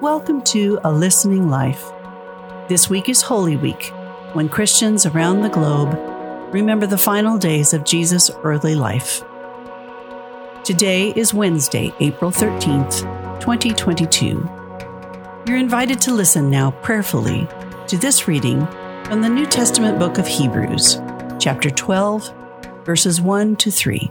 Welcome to A Listening Life. This week is Holy Week, when Christians around the globe remember the final days of Jesus' early life. Today is Wednesday, April 13th, 2022. You're invited to listen now prayerfully to this reading from the New Testament book of Hebrews, chapter 12, verses 1 to 3.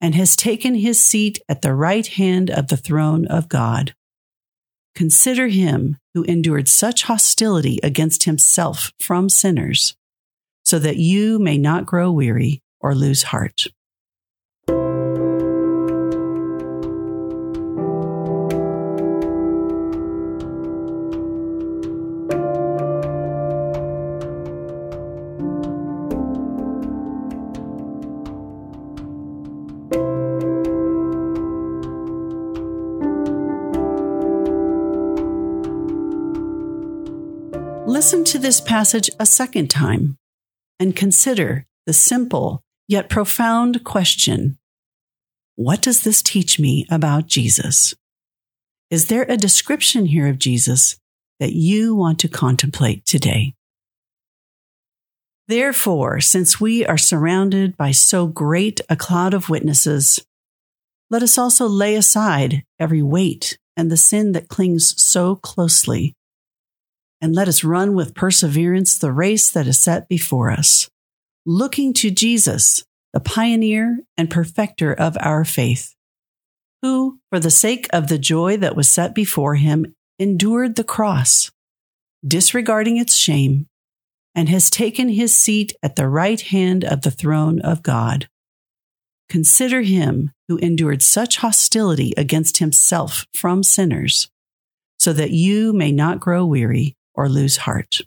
and has taken his seat at the right hand of the throne of God. Consider him who endured such hostility against himself from sinners, so that you may not grow weary or lose heart. Listen to this passage a second time and consider the simple yet profound question What does this teach me about Jesus? Is there a description here of Jesus that you want to contemplate today? Therefore, since we are surrounded by so great a cloud of witnesses, let us also lay aside every weight and the sin that clings so closely and let us run with perseverance the race that is set before us, looking to Jesus, the pioneer and perfecter of our faith, who, for the sake of the joy that was set before him, endured the cross, disregarding its shame, and has taken his seat at the right hand of the throne of God. Consider him who endured such hostility against himself from sinners, so that you may not grow weary or lose heart.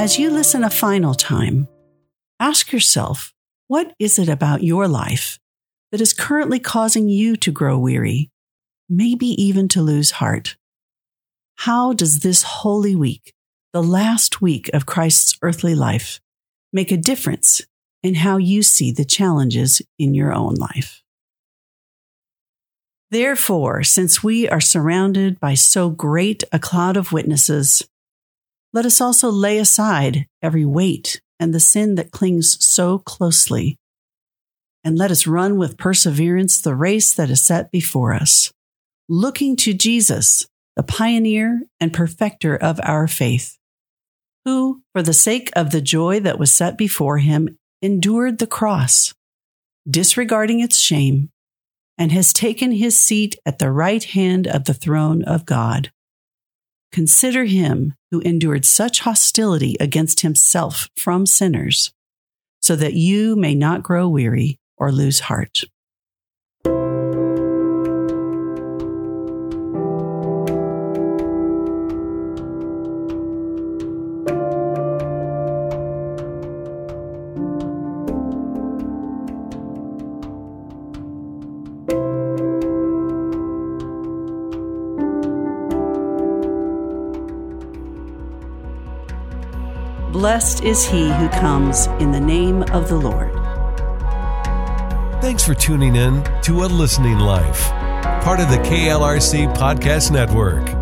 As you listen a final time, ask yourself what is it about your life that is currently causing you to grow weary, maybe even to lose heart? How does this holy week, the last week of Christ's earthly life, make a difference in how you see the challenges in your own life? Therefore, since we are surrounded by so great a cloud of witnesses, let us also lay aside every weight and the sin that clings so closely. And let us run with perseverance the race that is set before us, looking to Jesus, the pioneer and perfecter of our faith, who, for the sake of the joy that was set before him, endured the cross, disregarding its shame, and has taken his seat at the right hand of the throne of God. Consider him who endured such hostility against himself from sinners, so that you may not grow weary or lose heart. Blessed is he who comes in the name of the Lord. Thanks for tuning in to A Listening Life, part of the KLRC Podcast Network.